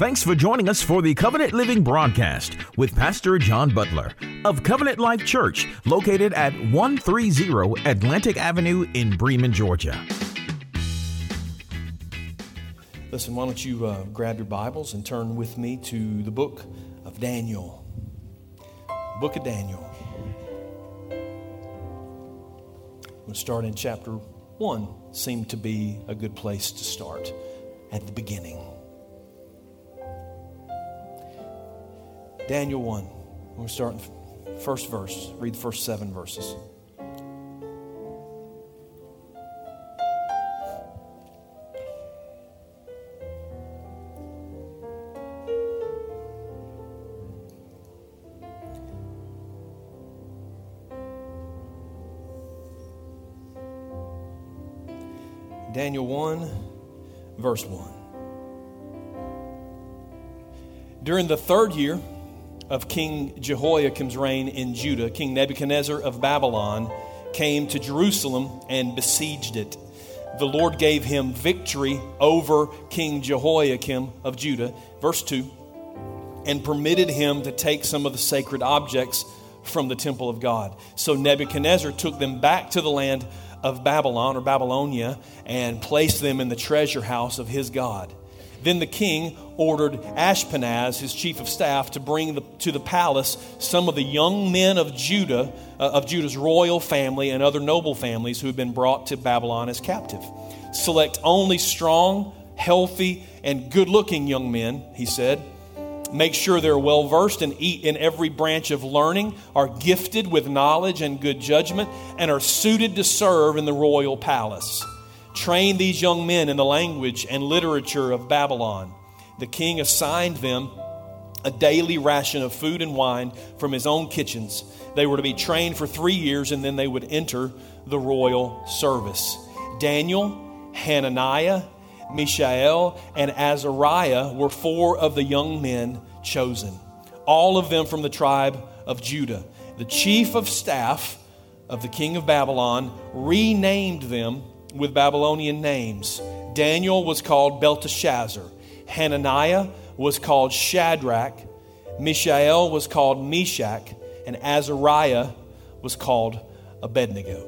Thanks for joining us for the Covenant Living broadcast with Pastor John Butler of Covenant Life Church, located at 130 Atlantic Avenue in Bremen, Georgia. Listen, why don't you uh, grab your Bibles and turn with me to the book of Daniel. Book of Daniel. We'll start in chapter 1. Seemed to be a good place to start at the beginning. Daniel 1. We'll start in first verse. Read the first seven verses. Daniel 1, verse 1. During the third year, of King Jehoiakim's reign in Judah, King Nebuchadnezzar of Babylon came to Jerusalem and besieged it. The Lord gave him victory over King Jehoiakim of Judah, verse 2, and permitted him to take some of the sacred objects from the temple of God. So Nebuchadnezzar took them back to the land of Babylon or Babylonia and placed them in the treasure house of his God. Then the king ordered Ashpenaz, his chief of staff, to bring the, to the palace some of the young men of Judah, uh, of Judah's royal family and other noble families who had been brought to Babylon as captive. Select only strong, healthy, and good looking young men, he said. Make sure they're well versed and eat in every branch of learning, are gifted with knowledge and good judgment, and are suited to serve in the royal palace. Train these young men in the language and literature of Babylon. The king assigned them a daily ration of food and wine from his own kitchens. They were to be trained for three years and then they would enter the royal service. Daniel, Hananiah, Mishael, and Azariah were four of the young men chosen, all of them from the tribe of Judah. The chief of staff of the king of Babylon renamed them with Babylonian names. Daniel was called Belteshazzar. Hananiah was called Shadrach. Mishael was called Meshach. And Azariah was called Abednego.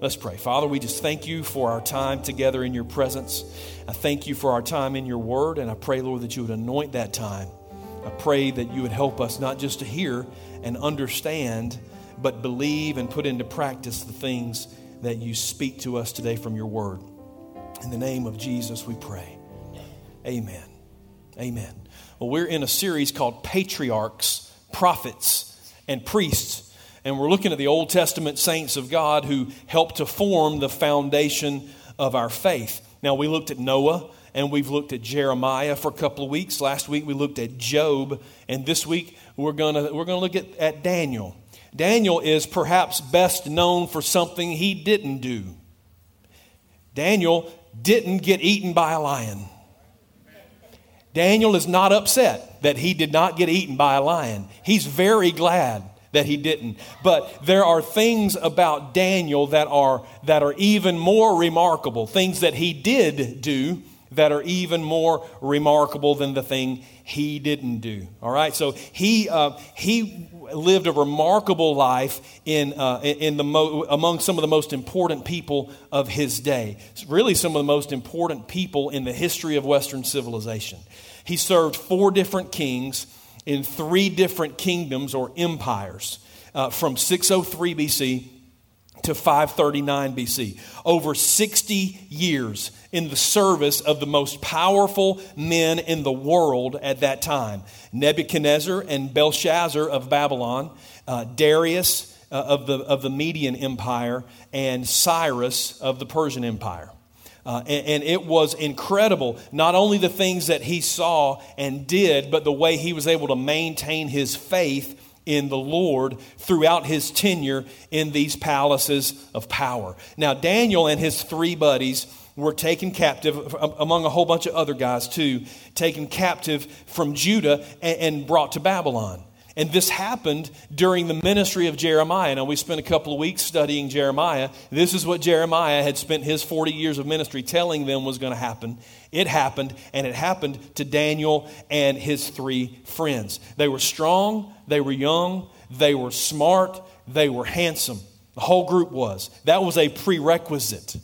Let's pray. Father, we just thank you for our time together in your presence. I thank you for our time in your word, and I pray, Lord, that you would anoint that time. I pray that you would help us not just to hear and understand, but believe and put into practice the things that you speak to us today from your word. In the name of Jesus, we pray. Amen. Amen. Well, we're in a series called Patriarchs, Prophets, and Priests. And we're looking at the Old Testament saints of God who helped to form the foundation of our faith. Now, we looked at Noah and we've looked at Jeremiah for a couple of weeks. Last week we looked at Job, and this week we're going to we're to look at, at Daniel. Daniel is perhaps best known for something he didn't do. Daniel didn't get eaten by a lion. Daniel is not upset that he did not get eaten by a lion. He's very glad that he didn't. But there are things about Daniel that are, that are even more remarkable, things that he did do that are even more remarkable than the thing he didn't do. All right, so he uh, he lived a remarkable life in uh, in the mo- among some of the most important people of his day. It's really, some of the most important people in the history of Western civilization. He served four different kings in three different kingdoms or empires uh, from 603 BC to 539 BC. Over 60 years in the service of the most powerful men in the world at that time Nebuchadnezzar and Belshazzar of Babylon, uh, Darius uh, of, the, of the Median Empire, and Cyrus of the Persian Empire. Uh, and, and, it was incredible, not only the things that he saw and did, but the way he was able to maintain his faith in the Lord throughout his tenure in these palaces of power. Now, Daniel and his three buddies were taken captive, um, among a whole bunch of other guys too, taken captive from Judah and, and brought to Babylon. And this happened during the ministry of Jeremiah. Now, we spent a couple of weeks studying Jeremiah. This is what Jeremiah had spent his 40 years of ministry telling them was going to happen. It happened, and it happened to Daniel and his three friends. They were strong, they were young, they were smart, they were handsome. The whole group was. That was a prerequisite.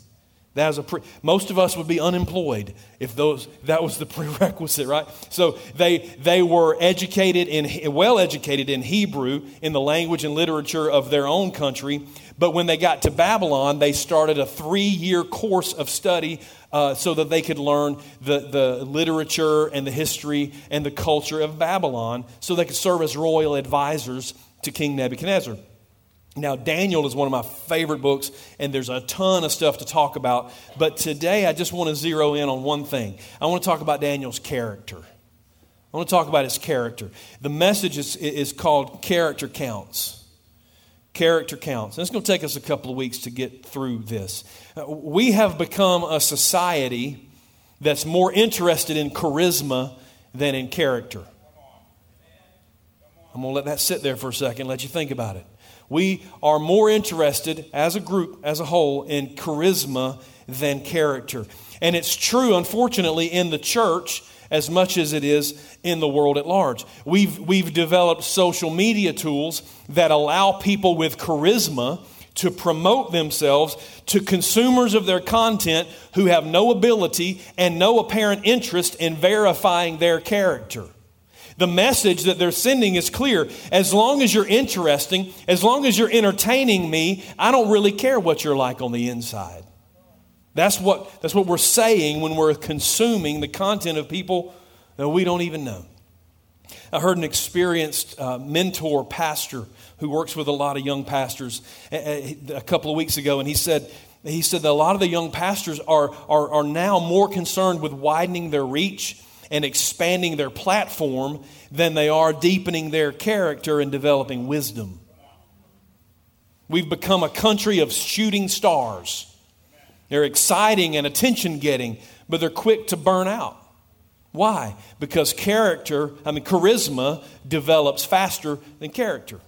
That is a pre- most of us would be unemployed if those that was the prerequisite, right? So they they were educated in well educated in Hebrew in the language and literature of their own country, but when they got to Babylon, they started a three year course of study uh, so that they could learn the the literature and the history and the culture of Babylon, so they could serve as royal advisors to King Nebuchadnezzar. Now, Daniel is one of my favorite books, and there's a ton of stuff to talk about. But today, I just want to zero in on one thing. I want to talk about Daniel's character. I want to talk about his character. The message is, is called Character Counts. Character Counts. And it's going to take us a couple of weeks to get through this. We have become a society that's more interested in charisma than in character. I'm going to let that sit there for a second, let you think about it. We are more interested as a group, as a whole, in charisma than character. And it's true, unfortunately, in the church as much as it is in the world at large. We've, we've developed social media tools that allow people with charisma to promote themselves to consumers of their content who have no ability and no apparent interest in verifying their character. The message that they're sending is clear. As long as you're interesting, as long as you're entertaining me, I don't really care what you're like on the inside. That's what, that's what we're saying when we're consuming the content of people that we don't even know. I heard an experienced uh, mentor pastor who works with a lot of young pastors a, a couple of weeks ago, and he said, he said that a lot of the young pastors are, are, are now more concerned with widening their reach and expanding their platform than they are deepening their character and developing wisdom. We've become a country of shooting stars. They're exciting and attention getting, but they're quick to burn out. Why? Because character, I mean, charisma develops faster than character.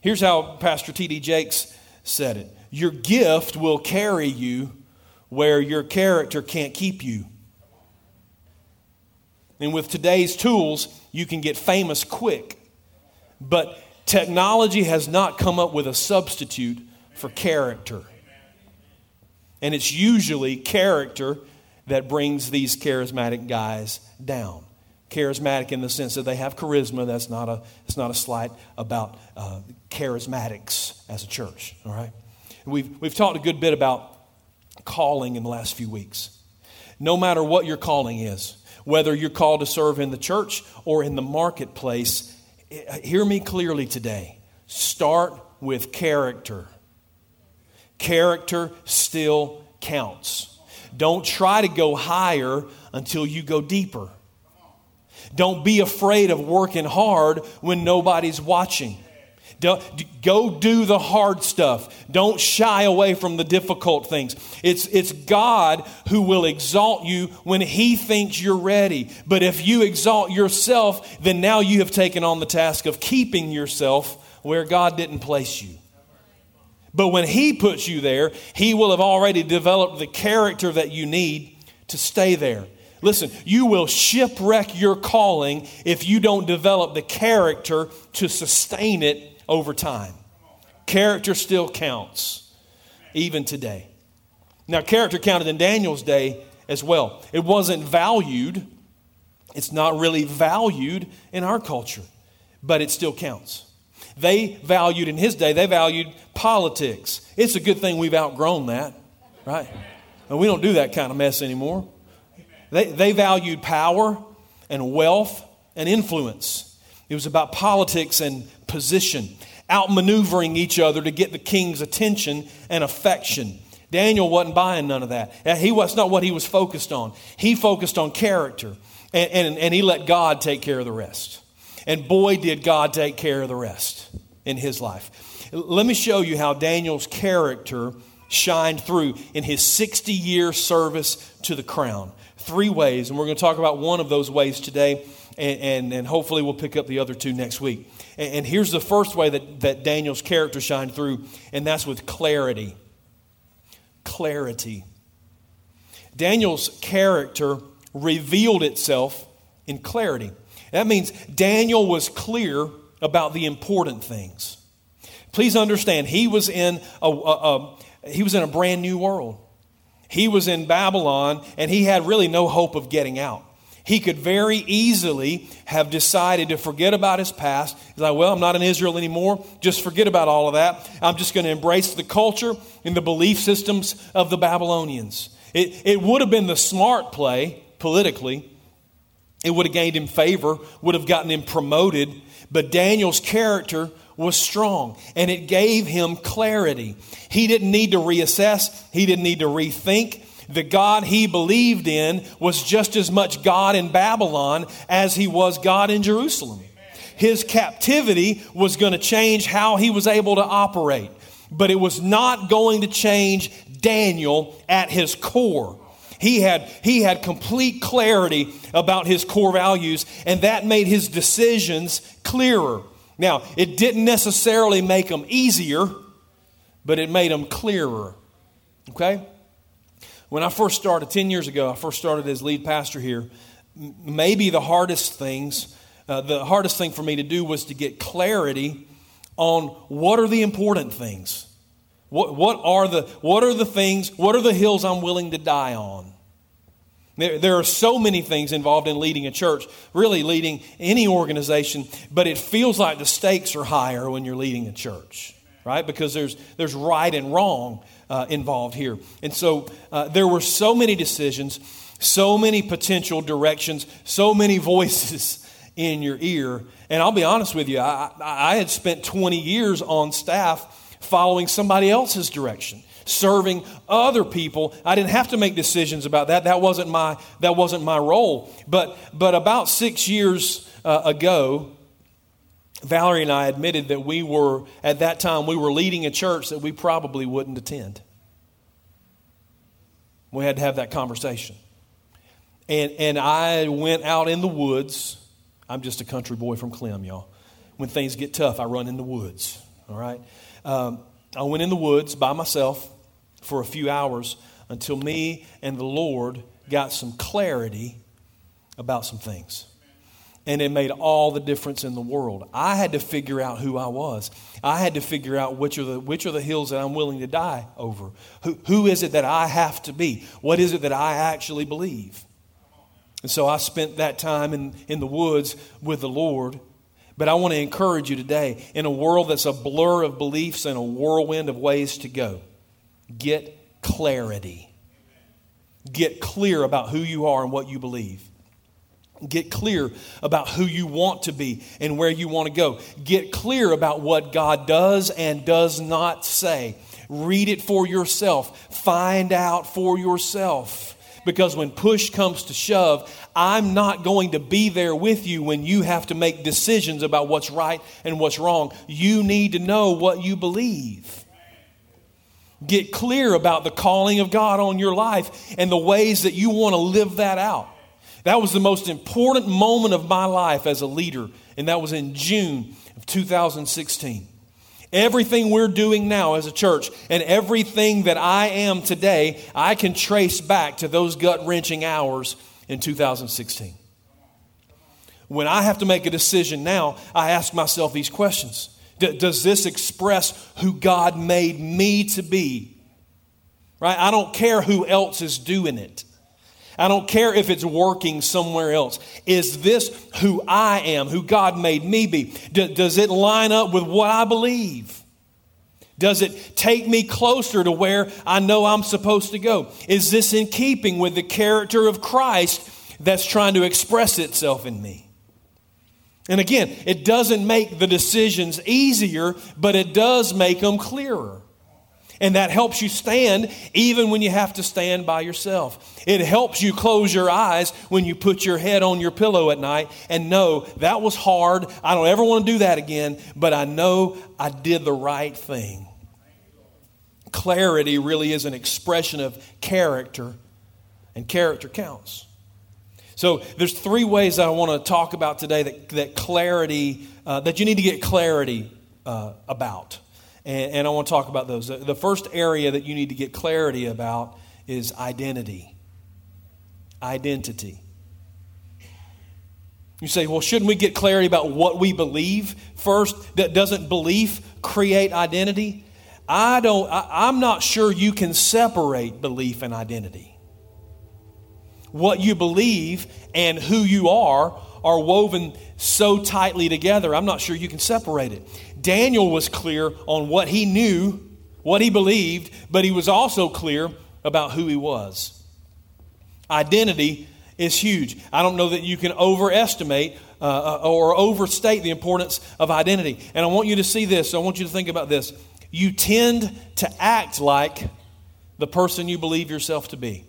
Here's how Pastor T.D. Jakes said it Your gift will carry you where your character can't keep you. And with today's tools, you can get famous quick. But technology has not come up with a substitute for character. And it's usually character that brings these charismatic guys down. Charismatic in the sense that they have charisma. That's not a, it's not a slight about uh, charismatics as a church, all right? We've, we've talked a good bit about calling in the last few weeks. No matter what your calling is, whether you're called to serve in the church or in the marketplace, eh, hear me clearly today. Start with character. Character still counts. Don't try to go higher until you go deeper. Don't be afraid of working hard when nobody's watching. Go do the hard stuff. Don't shy away from the difficult things. It's, it's God who will exalt you when He thinks you're ready. But if you exalt yourself, then now you have taken on the task of keeping yourself where God didn't place you. But when He puts you there, He will have already developed the character that you need to stay there. Listen, you will shipwreck your calling if you don't develop the character to sustain it over time. Character still counts, even today. Now, character counted in Daniel's day as well. It wasn't valued, it's not really valued in our culture, but it still counts. They valued in his day, they valued politics. It's a good thing we've outgrown that, right? And we don't do that kind of mess anymore. They, they valued power and wealth and influence. It was about politics and position, outmaneuvering each other to get the king's attention and affection. Daniel wasn't buying none of that. He was not what he was focused on. He focused on character, and, and, and he let God take care of the rest. And boy, did God take care of the rest in his life. Let me show you how Daniel's character shined through in his 60 year service to the crown. Three ways, and we're going to talk about one of those ways today, and, and, and hopefully we'll pick up the other two next week. And, and here's the first way that, that Daniel's character shined through, and that's with clarity. Clarity. Daniel's character revealed itself in clarity. That means Daniel was clear about the important things. Please understand, he was in a, a, a, he was in a brand new world. He was in Babylon, and he had really no hope of getting out. He could very easily have decided to forget about his past. He's like, well, I'm not in Israel anymore. Just forget about all of that. I'm just going to embrace the culture and the belief systems of the Babylonians. It, it would have been the smart play politically. It would have gained him favor, would have gotten him promoted. But Daniel's character was strong and it gave him clarity. He didn't need to reassess, he didn't need to rethink. The God he believed in was just as much God in Babylon as he was God in Jerusalem. His captivity was going to change how he was able to operate, but it was not going to change Daniel at his core. He had, he had complete clarity about his core values, and that made his decisions clearer. Now, it didn't necessarily make them easier, but it made them clearer. Okay? When I first started, 10 years ago, I first started as lead pastor here. Maybe the hardest things, uh, the hardest thing for me to do was to get clarity on what are the important things. What, what, are the, what are the things, what are the hills I'm willing to die on? There, there are so many things involved in leading a church, really leading any organization, but it feels like the stakes are higher when you're leading a church, right? Because there's, there's right and wrong uh, involved here. And so uh, there were so many decisions, so many potential directions, so many voices in your ear. And I'll be honest with you, I, I had spent 20 years on staff following somebody else's direction serving other people i didn't have to make decisions about that that wasn't my that wasn't my role but but about six years uh, ago Valerie and I admitted that we were, at that time, we were leading a church that we probably wouldn't attend. We had to have that conversation. And, and I went out in the woods. I'm just a country boy from Clem, y'all. When things get tough, I run in the woods, all right? Um, I went in the woods by myself for a few hours until me and the Lord got some clarity about some things and it made all the difference in the world. I had to figure out who I was. I had to figure out which are the, which are the hills that I'm willing to die over. Who, who is it that I have to be? What is it that I actually believe? And so I spent that time in, in the woods with the Lord. But I want to encourage you today in a world that's a blur of beliefs and a whirlwind of ways to go, get clarity. Get clear about who you are and what you believe. Get clear about who you want to be and where you want to go. Get clear about what God does and does not say. Read it for yourself. Find out for yourself. Because when push comes to shove, I'm not going to be there with you when you have to make decisions about what's right and what's wrong. You need to know what you believe. Get clear about the calling of God on your life and the ways that you want to live that out. That was the most important moment of my life as a leader, and that was in June of 2016. Everything we're doing now as a church and everything that I am today, I can trace back to those gut wrenching hours in 2016. When I have to make a decision now, I ask myself these questions Does this express who God made me to be? Right? I don't care who else is doing it. I don't care if it's working somewhere else. Is this who I am, who God made me be? D- does it line up with what I believe? Does it take me closer to where I know I'm supposed to go? Is this in keeping with the character of Christ that's trying to express itself in me? And again, it doesn't make the decisions easier, but it does make them clearer. And that helps you stand even when you have to stand by yourself. It helps you close your eyes when you put your head on your pillow at night and know that was hard. I don't ever want to do that again, but I know I did the right thing. Clarity really is an expression of character, and character counts. So there's three ways that I want to talk about today that, that clarity, uh, that you need to get clarity uh, about. And, and I want to talk about those. The first area that you need to get clarity about is identity. Identity. You say, well, shouldn't we get clarity about what we believe first? That doesn't belief create identity? I don't, I, I'm not sure you can separate belief and identity. What you believe and who you are are woven so tightly together, I'm not sure you can separate it. Daniel was clear on what he knew, what he believed, but he was also clear about who he was. Identity is huge. I don't know that you can overestimate uh, uh, or overstate the importance of identity. And I want you to see this. I want you to think about this. You tend to act like the person you believe yourself to be.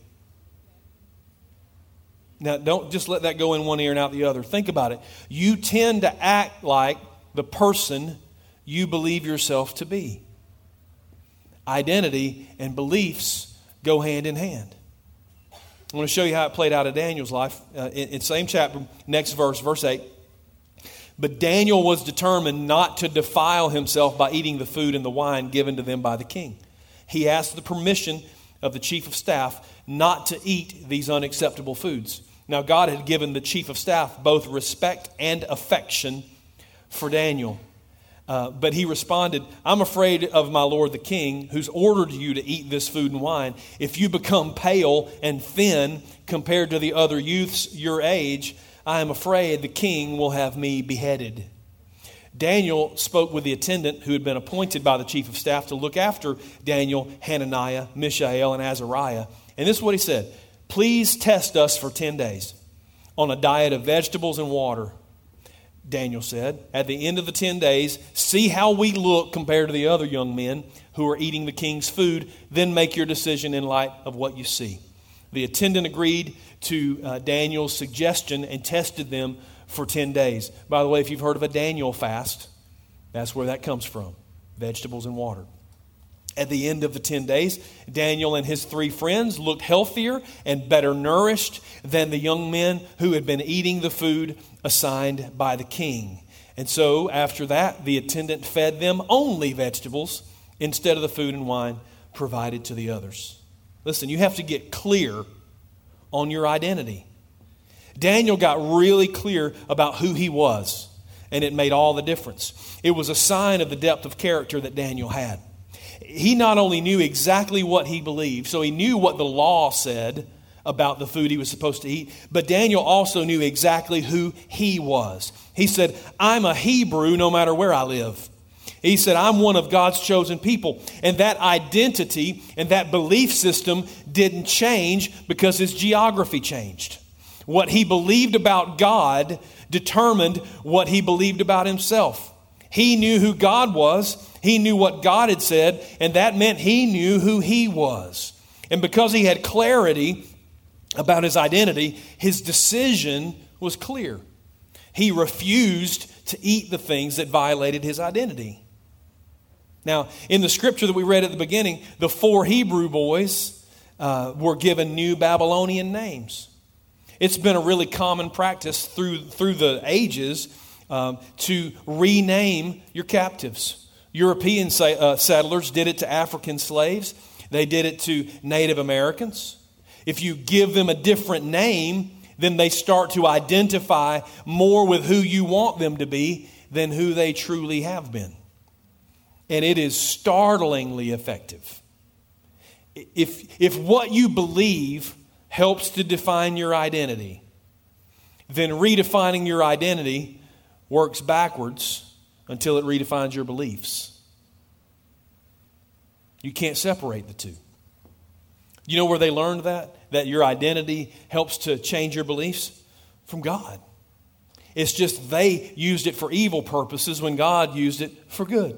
Now, don't just let that go in one ear and out the other. Think about it. You tend to act like the person you believe yourself to be. Identity and beliefs go hand in hand. I'm going to show you how it played out in Daniel's life. Uh, in, in same chapter, next verse, verse 8. But Daniel was determined not to defile himself by eating the food and the wine given to them by the king. He asked the permission of the chief of staff not to eat these unacceptable foods. Now, God had given the chief of staff both respect and affection for Daniel. Uh, but he responded, I'm afraid of my lord the king, who's ordered you to eat this food and wine. If you become pale and thin compared to the other youths your age, I am afraid the king will have me beheaded. Daniel spoke with the attendant who had been appointed by the chief of staff to look after Daniel, Hananiah, Mishael, and Azariah. And this is what he said Please test us for 10 days on a diet of vegetables and water Daniel said. At the end of the 10 days, see how we look compared to the other young men who are eating the king's food, then make your decision in light of what you see. The attendant agreed to uh, Daniel's suggestion and tested them for 10 days. By the way, if you've heard of a Daniel fast, that's where that comes from vegetables and water. At the end of the 10 days, Daniel and his three friends looked healthier and better nourished than the young men who had been eating the food assigned by the king. And so, after that, the attendant fed them only vegetables instead of the food and wine provided to the others. Listen, you have to get clear on your identity. Daniel got really clear about who he was, and it made all the difference. It was a sign of the depth of character that Daniel had he not only knew exactly what he believed, so he knew what the law said about the food he was supposed to eat, but Daniel also knew exactly who he was. He said, I'm a Hebrew no matter where I live. He said, I'm one of God's chosen people. And that identity and that belief system didn't change because his geography changed. What he believed about God determined what he believed about himself. He knew who God was, he knew what God had said, and that meant he knew who he was. And because he had clarity about his identity, his decision was clear. He refused to eat the things that violated his identity. Now, in the scripture that we read at the beginning, the four Hebrew boys uh, were given new Babylonian names. It's been a really common practice through, through the ages um, to rename your captives. European uh, settlers did it to African slaves, they did it to Native Americans. If you give them a different name, then they start to identify more with who you want them to be than who they truly have been. And it is startlingly effective. If, if what you believe helps to define your identity, then redefining your identity works backwards until it redefines your beliefs. You can't separate the two. You know where they learned that? That your identity helps to change your beliefs? From God. It's just they used it for evil purposes when God used it for good.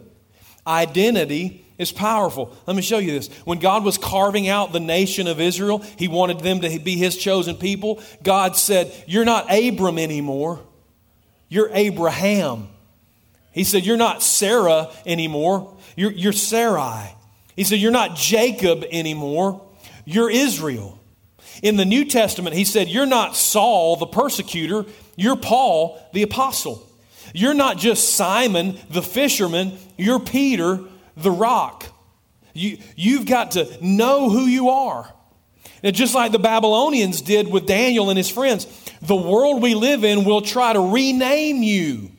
Identity is powerful. Let me show you this. When God was carving out the nation of Israel, He wanted them to be His chosen people. God said, You're not Abram anymore, you're Abraham. He said, You're not Sarah anymore, you're, you're Sarai. He said, You're not Jacob anymore, you're Israel. In the New Testament, he said, You're not Saul, the persecutor, you're Paul, the apostle. You're not just Simon, the fisherman, you're Peter, the rock. You, you've got to know who you are. Now, just like the Babylonians did with Daniel and his friends, the world we live in will try to rename you.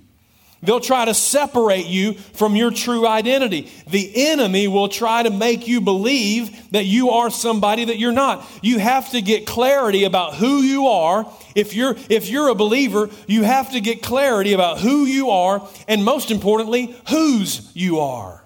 They'll try to separate you from your true identity. The enemy will try to make you believe that you are somebody that you're not. You have to get clarity about who you are. If you're, if you're a believer, you have to get clarity about who you are and, most importantly, whose you are.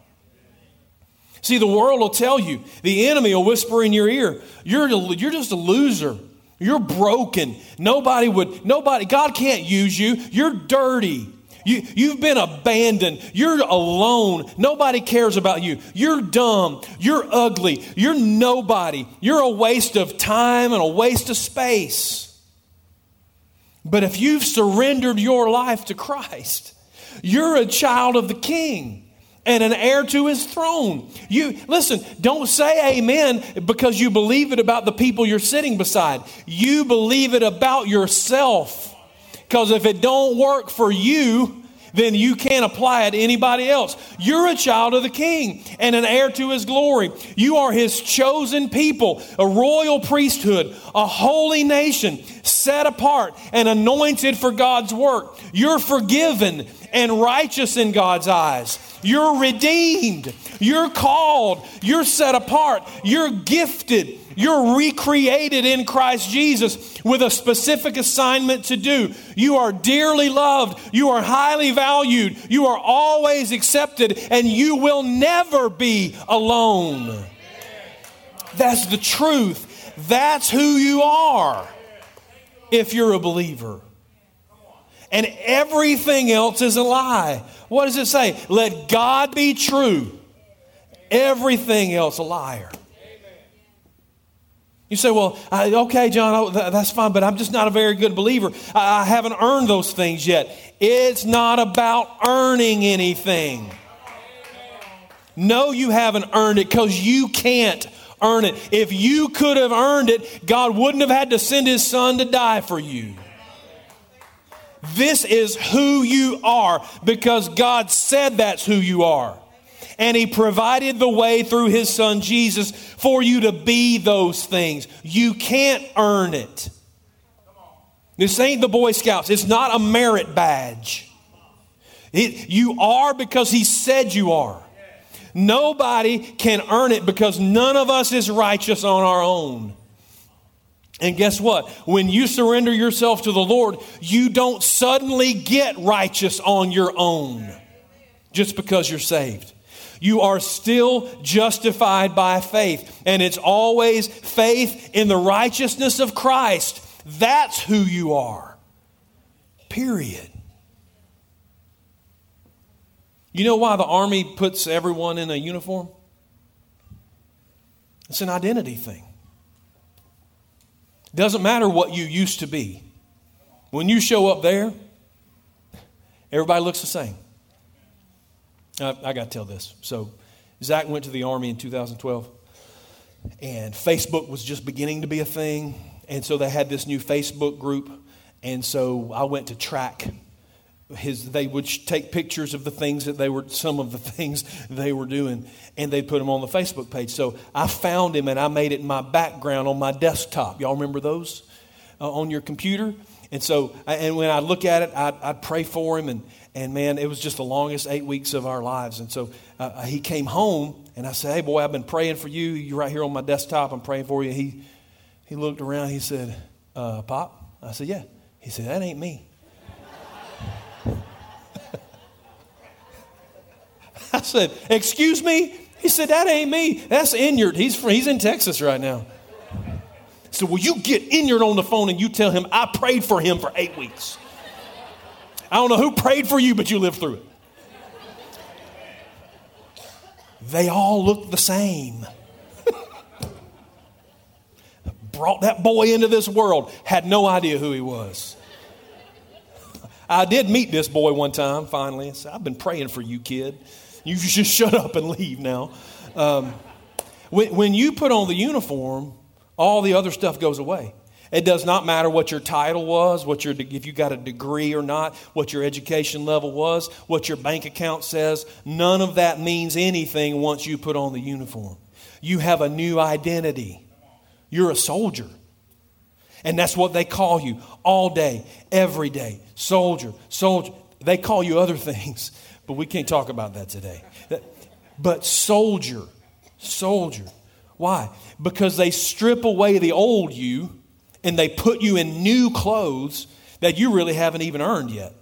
See, the world will tell you, the enemy will whisper in your ear, you're, you're just a loser. You're broken. Nobody would, nobody, God can't use you. You're dirty. You, you've been abandoned. You're alone. Nobody cares about you. You're dumb. You're ugly. You're nobody. You're a waste of time and a waste of space. But if you've surrendered your life to Christ, you're a child of the King and an heir to his throne. You listen, don't say amen because you believe it about the people you're sitting beside. You believe it about yourself. Because if it don't work for you, then you can't apply it to anybody else. You're a child of the king and an heir to his glory. You are his chosen people, a royal priesthood, a holy nation, set apart and anointed for God's work. You're forgiven and righteous in God's eyes. You're redeemed. You're called. You're set apart. You're gifted. You're recreated in Christ Jesus with a specific assignment to do. You are dearly loved. You are highly valued. You are always accepted, and you will never be alone. That's the truth. That's who you are if you're a believer. And everything else is a lie. What does it say? Let God be true, everything else a liar. You say, well, I, okay, John, that's fine, but I'm just not a very good believer. I, I haven't earned those things yet. It's not about earning anything. No, you haven't earned it because you can't earn it. If you could have earned it, God wouldn't have had to send his son to die for you. This is who you are because God said that's who you are and He provided the way through His Son Jesus for you to be those things. You can't earn it. This ain't the Boy Scouts, it's not a merit badge. It, you are because He said you are. Nobody can earn it because none of us is righteous on our own. And guess what? When you surrender yourself to the Lord, you don't suddenly get righteous on your own just because you're saved. You are still justified by faith. And it's always faith in the righteousness of Christ. That's who you are. Period. You know why the army puts everyone in a uniform? It's an identity thing. It doesn't matter what you used to be. When you show up there, everybody looks the same. I, I got to tell this. So, Zach went to the Army in 2012, and Facebook was just beginning to be a thing. And so they had this new Facebook group. And so I went to track his they would take pictures of the things that they were some of the things they were doing and they'd put them on the facebook page so i found him and i made it my background on my desktop y'all remember those uh, on your computer and so and when i look at it I'd, I'd pray for him and and man, it was just the longest eight weeks of our lives. And so uh, uh, he came home, and I said, Hey, boy, I've been praying for you. You're right here on my desktop. I'm praying for you. He, he looked around. He said, uh, Pop? I said, Yeah. He said, That ain't me. I said, Excuse me? He said, That ain't me. That's Inyard. He's, he's in Texas right now. So, will you get Inyard on the phone and you tell him I prayed for him for eight weeks? I don't know who prayed for you, but you lived through it. They all looked the same. Brought that boy into this world, had no idea who he was. I did meet this boy one time, finally. Said, I've been praying for you, kid. You should just shut up and leave now. Um, when, when you put on the uniform, all the other stuff goes away. It does not matter what your title was, what your, if you got a degree or not, what your education level was, what your bank account says. None of that means anything once you put on the uniform. You have a new identity. You're a soldier. And that's what they call you all day, every day. Soldier, soldier. They call you other things, but we can't talk about that today. But soldier, soldier. Why? Because they strip away the old you and they put you in new clothes that you really haven't even earned yet.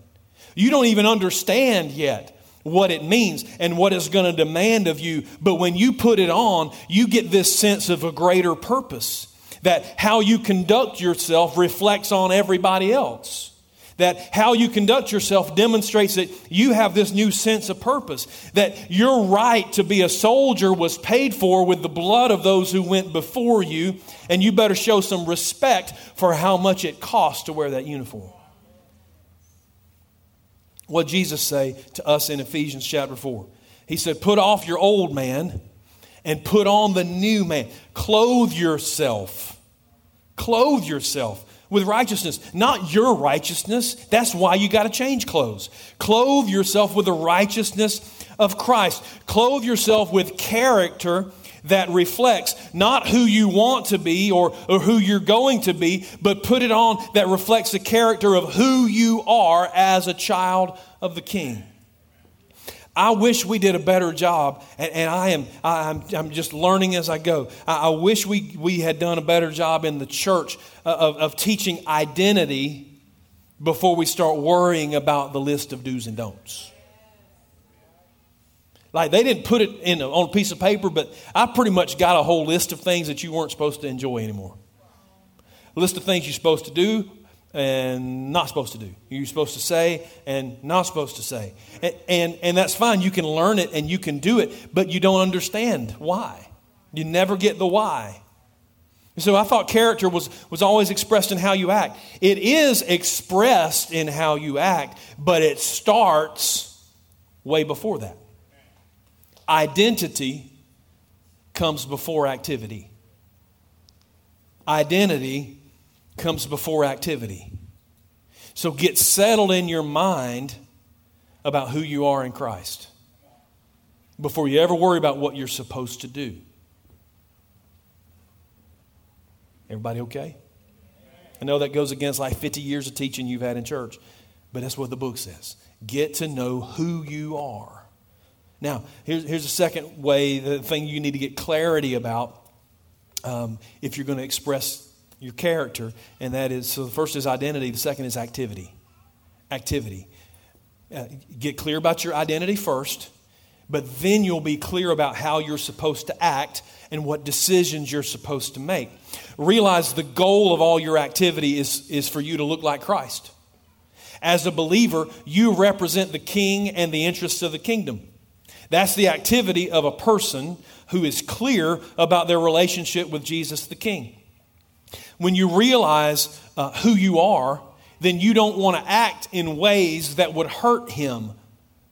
You don't even understand yet what it means and what it's going to demand of you. But when you put it on, you get this sense of a greater purpose that how you conduct yourself reflects on everybody else. That how you conduct yourself demonstrates that you have this new sense of purpose. That your right to be a soldier was paid for with the blood of those who went before you, and you better show some respect for how much it costs to wear that uniform. What Jesus say to us in Ephesians chapter 4? He said, Put off your old man and put on the new man. Clothe yourself. Clothe yourself with righteousness, not your righteousness. That's why you got to change clothes. Clothe yourself with the righteousness of Christ. Clothe yourself with character that reflects not who you want to be or, or who you're going to be, but put it on that reflects the character of who you are as a child of the King. I wish we did a better job, and, and I am I'm, I'm just learning as I go. I, I, wish we, we had done a better job in the church uh, of, of teaching identity before we start worrying about the list of do's and don'ts. Like they didn't put it in a, on a piece of paper, but I pretty much got a whole list of things that you weren't supposed to enjoy anymore. A list of things you're supposed to do, and not supposed to do. You're supposed to say and not supposed to say. And, and, and, that's fine. You can learn it and you can do it, but you don't understand why. You never get the why. so I thought character was, was always expressed in how you act. It is expressed in how you act, but it starts way before that. Identity comes before activity. Identity comes before activity. So get settled in your mind about who you are in Christ before you ever worry about what you're supposed to do. Everybody okay? I know that goes against like 50 years of teaching you've had in church, but that's what the book says. Get to know who you are. Now, here's, here's a second way, the thing you need to get clarity about um, if you're going to express your character, and that is so the first is identity, the second is activity. Activity. Uh, get clear about your identity first, but then you'll be clear about how you're supposed to act and what decisions you're supposed to make. Realize the goal of all your activity is, is for you to look like Christ. As a believer, you represent the king and the interests of the kingdom. That's the activity of a person who is clear about their relationship with Jesus the King. When you realize uh, who you are, then you don't want to act in ways that would hurt him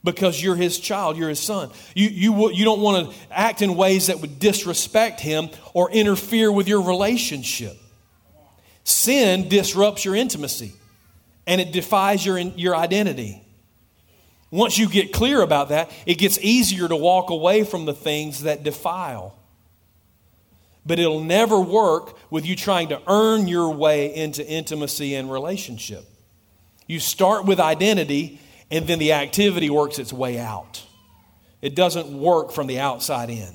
because you're his child, you're his son. You, you, you don't want to act in ways that would disrespect him or interfere with your relationship. Sin disrupts your intimacy and it defies your, your identity. Once you get clear about that, it gets easier to walk away from the things that defile but it'll never work with you trying to earn your way into intimacy and relationship. You start with identity, and then the activity works its way out. It doesn't work from the outside in.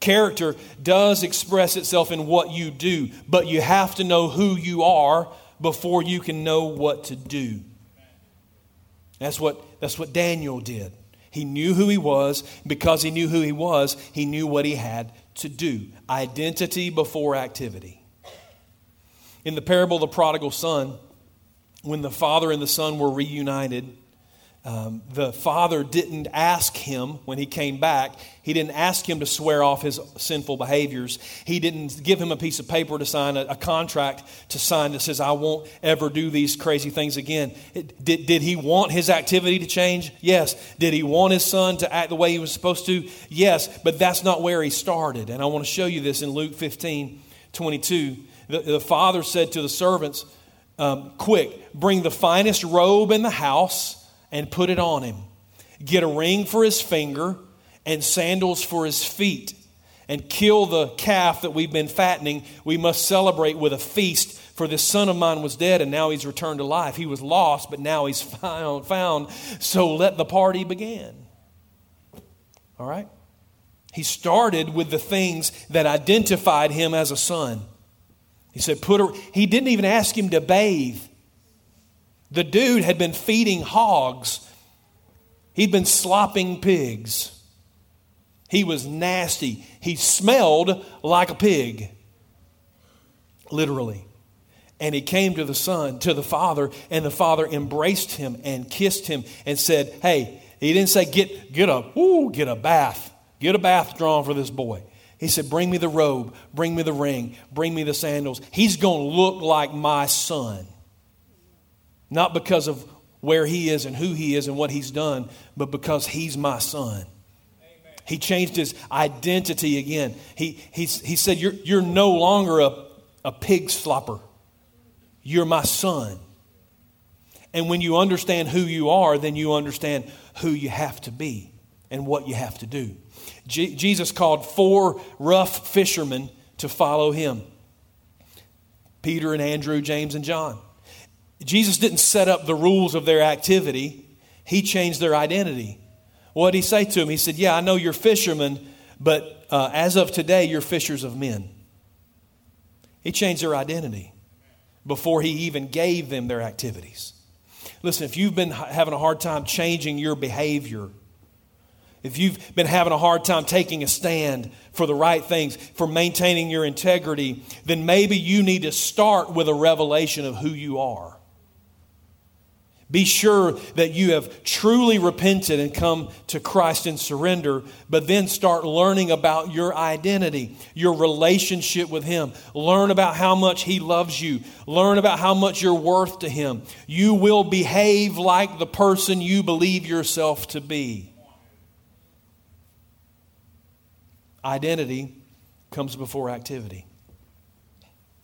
Character does express itself in what you do, but you have to know who you are before you can know what to do. That's what, that's what Daniel did. He knew who he was. Because he knew who he was, he knew what he had to do identity before activity. In the parable of the prodigal son, when the father and the son were reunited, um, the father didn't ask him when he came back, he didn't ask him to swear off his sinful behaviors. He didn't give him a piece of paper to sign, a, a contract to sign that says, I won't ever do these crazy things again. It, did, did he want his activity to change? Yes. Did he want his son to act the way he was supposed to? Yes. But that's not where he started. And I want to show you this in Luke 15 22. The, the father said to the servants, um, Quick, bring the finest robe in the house and put it on him. Get a ring for his finger and sandals for his feet. And kill the calf that we've been fattening. We must celebrate with a feast. For this son of mine was dead and now he's returned to life. He was lost, but now he's found. So let the party begin. All right? He started with the things that identified him as a son. He said, put a, he didn't even ask him to bathe. The dude had been feeding hogs, he'd been slopping pigs. He was nasty. He smelled like a pig, literally. And he came to the son, to the father, and the father embraced him and kissed him and said, Hey, he didn't say, Get, get a, ooh, get a bath. Get a bath drawn for this boy. He said, Bring me the robe, bring me the ring, bring me the sandals. He's going to look like my son. Not because of where he is and who he is and what he's done, but because he's my son. He changed his identity again. He, he, he said, you're, you're no longer a, a pig slopper. You're my son. And when you understand who you are, then you understand who you have to be and what you have to do. Je- Jesus called four rough fishermen to follow him Peter and Andrew, James and John. Jesus didn't set up the rules of their activity, He changed their identity. What did He say to them? He said, Yeah, I know you're fishermen, but uh, as of today, you're fishers of men. He changed their identity before He even gave them their activities. Listen, if you've been having a hard time changing your behavior, if you've been having a hard time taking a stand for the right things, for maintaining your integrity, then maybe you need to start with a revelation of who you are. Be sure that you have truly repented and come to Christ and surrender, but then start learning about your identity, your relationship with Him. Learn about how much He loves you. Learn about how much you're worth to Him. You will behave like the person you believe yourself to be. Identity comes before activity.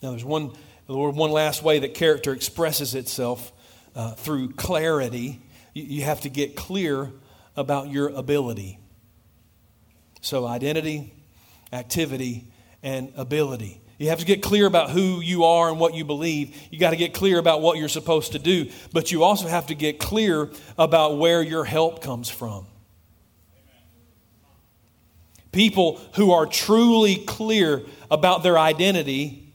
Now, there's one, one last way that character expresses itself uh, through clarity. You, you have to get clear about your ability. So, identity, activity, and ability. You have to get clear about who you are and what you believe. You got to get clear about what you're supposed to do, but you also have to get clear about where your help comes from. People who are truly clear about their identity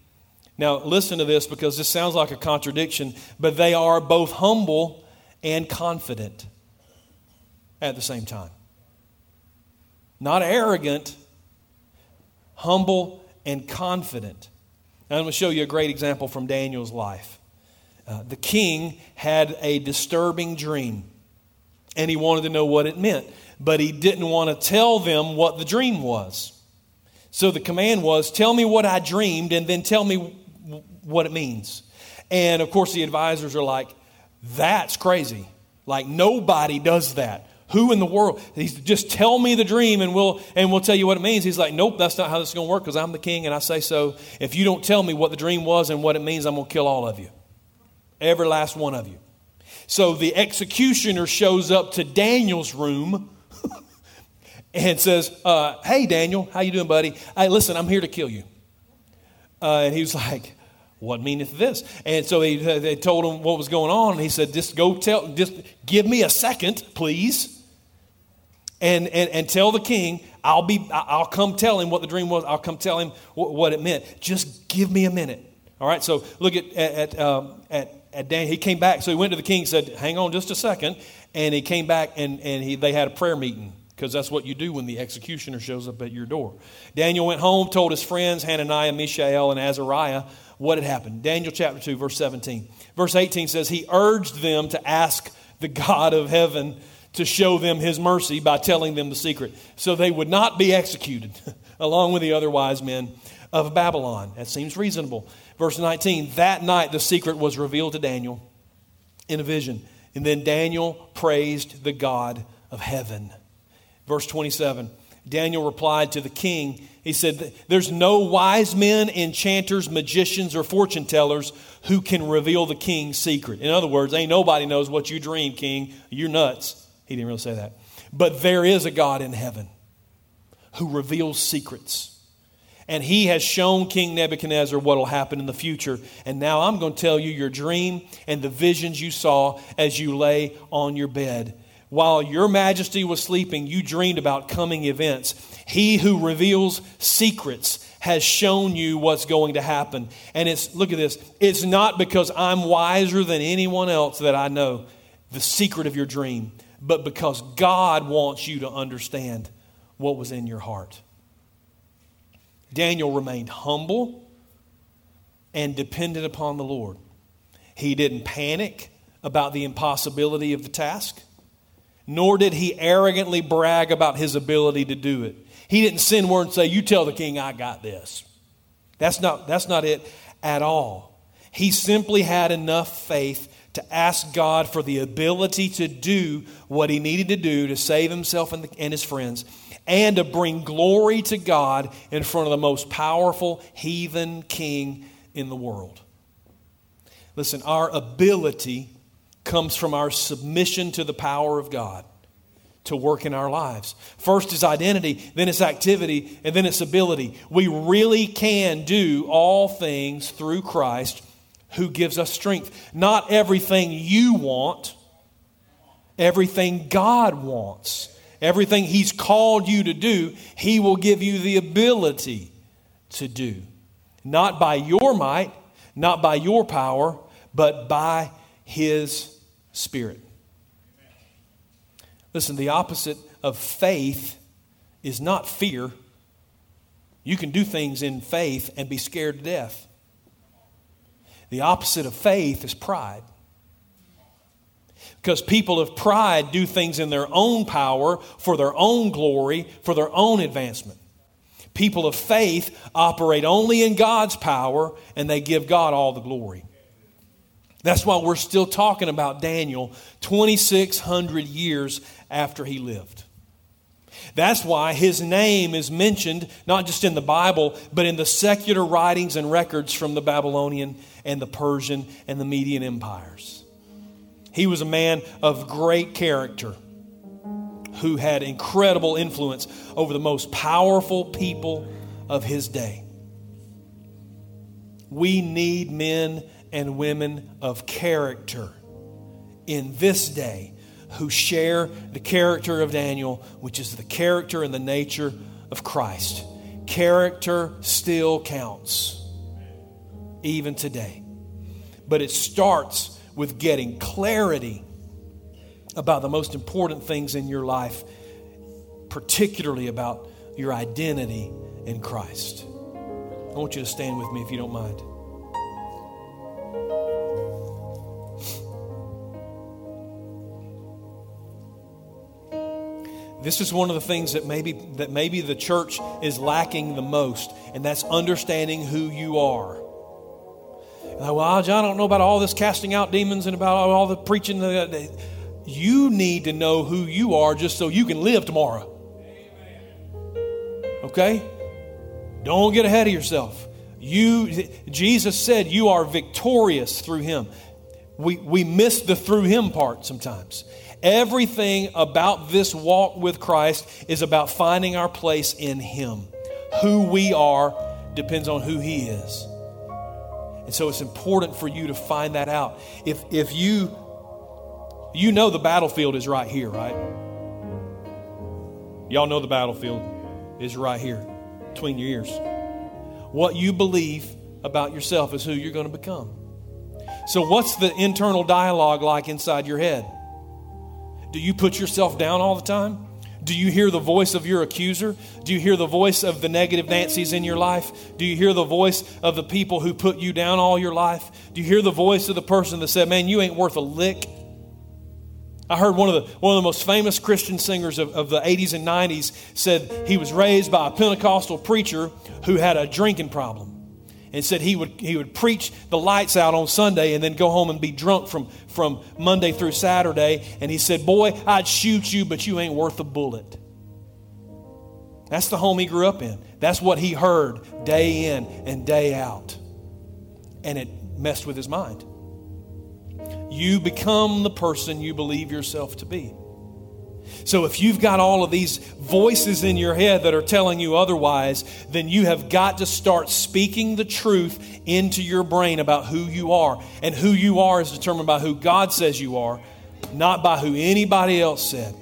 now, listen to this because this sounds like a contradiction, but they are both humble and confident at the same time. Not arrogant, humble and confident. Now, I'm going to show you a great example from Daniel's life. Uh, the king had a disturbing dream, and he wanted to know what it meant, but he didn't want to tell them what the dream was. So the command was tell me what I dreamed, and then tell me what it means. And of course, the advisors are like, that's crazy. Like, nobody does that. Who in the world? He's just tell me the dream and we'll and we'll tell you what it means. He's like, nope, that's not how this is going to work because I'm the king and I say so. If you don't tell me what the dream was and what it means, I'm going to kill all of you, every last one of you. So the executioner shows up to Daniel's room and says, uh, "Hey, Daniel, how you doing, buddy? Hey, listen, I'm here to kill you." Uh, and he was like, what meaneth this? And so they, they told him what was going on. And he said, just go tell, just give me a second, please. And, and, and tell the king, I'll be, I'll come tell him what the dream was. I'll come tell him what, what it meant. Just give me a minute. All right. So look at, at, um, at, at Dan. He came back. So he went to the king, said, hang on just a second. And he came back and, and he, they had a prayer meeting because that's what you do when the executioner shows up at your door. Daniel went home, told his friends, Hananiah, Mishael, and Azariah, what had happened. Daniel chapter 2, verse 17. Verse 18 says, He urged them to ask the God of heaven to show them his mercy by telling them the secret so they would not be executed along with the other wise men of Babylon. That seems reasonable. Verse 19 That night the secret was revealed to Daniel in a vision. And then Daniel praised the God of heaven. Verse 27 Daniel replied to the king, he said, There's no wise men, enchanters, magicians, or fortune tellers who can reveal the king's secret. In other words, ain't nobody knows what you dream, king. You're nuts. He didn't really say that. But there is a God in heaven who reveals secrets. And he has shown King Nebuchadnezzar what will happen in the future. And now I'm going to tell you your dream and the visions you saw as you lay on your bed. While your majesty was sleeping, you dreamed about coming events. He who reveals secrets has shown you what's going to happen. And it's, look at this, it's not because I'm wiser than anyone else that I know the secret of your dream, but because God wants you to understand what was in your heart. Daniel remained humble and dependent upon the Lord. He didn't panic about the impossibility of the task nor did he arrogantly brag about his ability to do it. He didn't send word and say, You tell the king I got this. That's not, that's not it at all. He simply had enough faith to ask God for the ability to do what he needed to do to save himself and, the, and his friends and to bring glory to God in front of the most powerful heathen king in the world. Listen, our ability comes from our submission to the power of God to work in our lives. First is identity, then it's activity, and then it's ability. We really can do all things through Christ who gives us strength. Not everything you want, everything God wants. Everything He's called you to do, He will give you the ability to do. Not by your might, not by your power, but by His Spirit. Listen, the opposite of faith is not fear. You can do things in faith and be scared to death. The opposite of faith is pride. Because people of pride do things in their own power, for their own glory, for their own advancement. People of faith operate only in God's power and they give God all the glory. That's why we're still talking about Daniel 2,600 years after he lived. That's why his name is mentioned not just in the Bible, but in the secular writings and records from the Babylonian and the Persian and the Median empires. He was a man of great character who had incredible influence over the most powerful people of his day. We need men and women of character in this day who share the character of Daniel, which is the character and the nature of Christ. Character still counts, even today. But it starts with getting clarity about the most important things in your life, particularly about your identity in Christ. I want you to stand with me if you don't mind. This is one of the things that maybe that maybe the church is lacking the most, and that's understanding who you are. Like, well, John, I don't know about all this casting out demons and about all the preaching. You need to know who you are just so you can live tomorrow. Okay? Don't get ahead of yourself. You, Jesus said, you are victorious through Him. We, we miss the through Him part sometimes. Everything about this walk with Christ is about finding our place in Him. Who we are depends on who He is. And so it's important for you to find that out. If, if you, you know the battlefield is right here, right? Y'all know the battlefield is right here between your ears. What you believe about yourself is who you're going to become. So, what's the internal dialogue like inside your head? Do you put yourself down all the time? Do you hear the voice of your accuser? Do you hear the voice of the negative Nancy's in your life? Do you hear the voice of the people who put you down all your life? Do you hear the voice of the person that said, Man, you ain't worth a lick? I heard one of the, one of the most famous Christian singers of, of the 80s and 90s said he was raised by a Pentecostal preacher who had a drinking problem. And said he would, he would preach the lights out on Sunday and then go home and be drunk from, from Monday through Saturday. And he said, Boy, I'd shoot you, but you ain't worth a bullet. That's the home he grew up in. That's what he heard day in and day out. And it messed with his mind. You become the person you believe yourself to be. So if you've got all of these voices in your head that are telling you otherwise, then you have got to start speaking the truth into your brain about who you are. And who you are is determined by who God says you are, not by who anybody else said.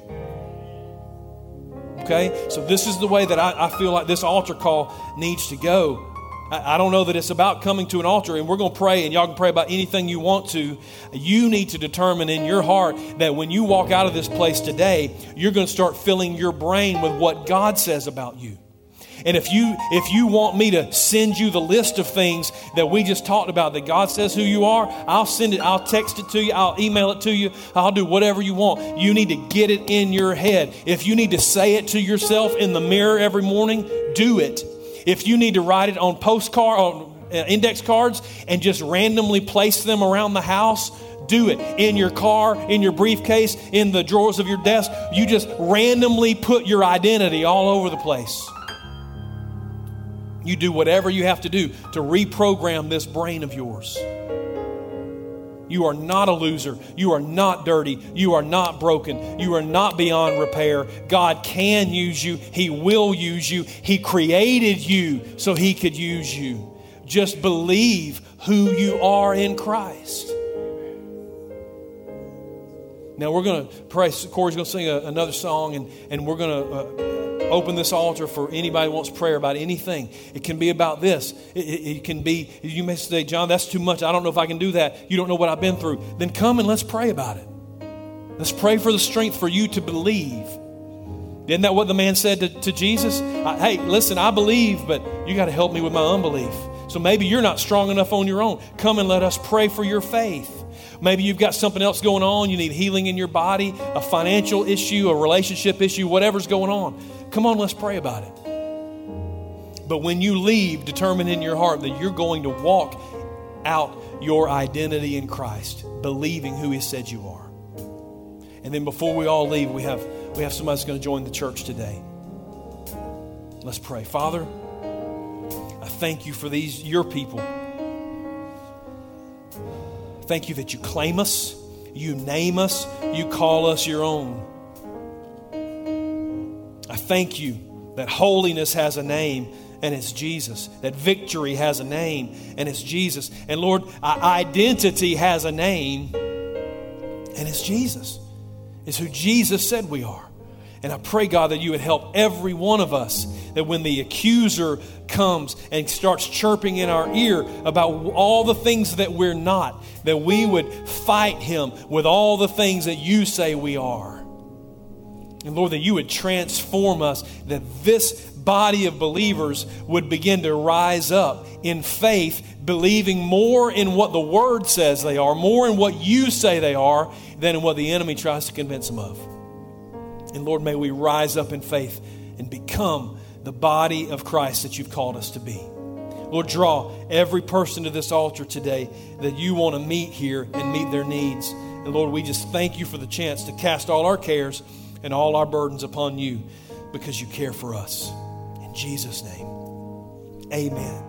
Okay? So this is the way that I, I feel like this altar call needs to go. I don't know that it's about coming to an altar and we're going to pray and y'all can pray about anything you want to. You need to determine in your heart that when you walk out of this place today, you're going to start filling your brain with what God says about you. And if you if you want me to send you the list of things that we just talked about that God says who you are, I'll send it, I'll text it to you, I'll email it to you, I'll do whatever you want. You need to get it in your head. If you need to say it to yourself in the mirror every morning, do it. If you need to write it on postcard, on uh, index cards, and just randomly place them around the house, do it. In your car, in your briefcase, in the drawers of your desk, you just randomly put your identity all over the place. You do whatever you have to do to reprogram this brain of yours. You are not a loser. You are not dirty. You are not broken. You are not beyond repair. God can use you. He will use you. He created you so He could use you. Just believe who you are in Christ. Now we're going to pray. Corey's going to sing a, another song, and, and we're going to uh, open this altar for anybody wants prayer about anything. It can be about this. It, it, it, can be, you may say, John, that's too much. I don't know if I can do that. You don't know what I've been through. Then come and let's pray about it. Let's pray for the strength for you to believe. Isn't that what the man said to, to Jesus? I, hey, listen, I believe, but you got to help me with my unbelief. So maybe you're not strong enough on your own. Come and let us pray for your faith. Maybe you've got something else going on. You need healing in your body, a financial issue, a relationship issue, whatever's going on. Come on, let's pray about it. But when you leave, determine in your heart that you're going to walk out your identity in Christ, believing who He said you are. And then before we all leave, we have, we have somebody that's going to join the church today. Let's pray. Father, I thank you for these, your people. Thank you that you claim us, you name us, you call us your own. I thank you that holiness has a name and it's Jesus. That victory has a name and it's Jesus. And Lord, identity has a name and it's Jesus. It's who Jesus said we are. And I pray, God, that you would help every one of us that when the accuser comes and starts chirping in our ear about all the things that we're not, that we would fight him with all the things that you say we are. And Lord, that you would transform us, that this body of believers would begin to rise up in faith, believing more in what the Word says they are, more in what you say they are, than in what the enemy tries to convince them of. And Lord, may we rise up in faith and become the body of Christ that you've called us to be. Lord, draw every person to this altar today that you want to meet here and meet their needs. And Lord, we just thank you for the chance to cast all our cares and all our burdens upon you because you care for us. In Jesus' name, amen.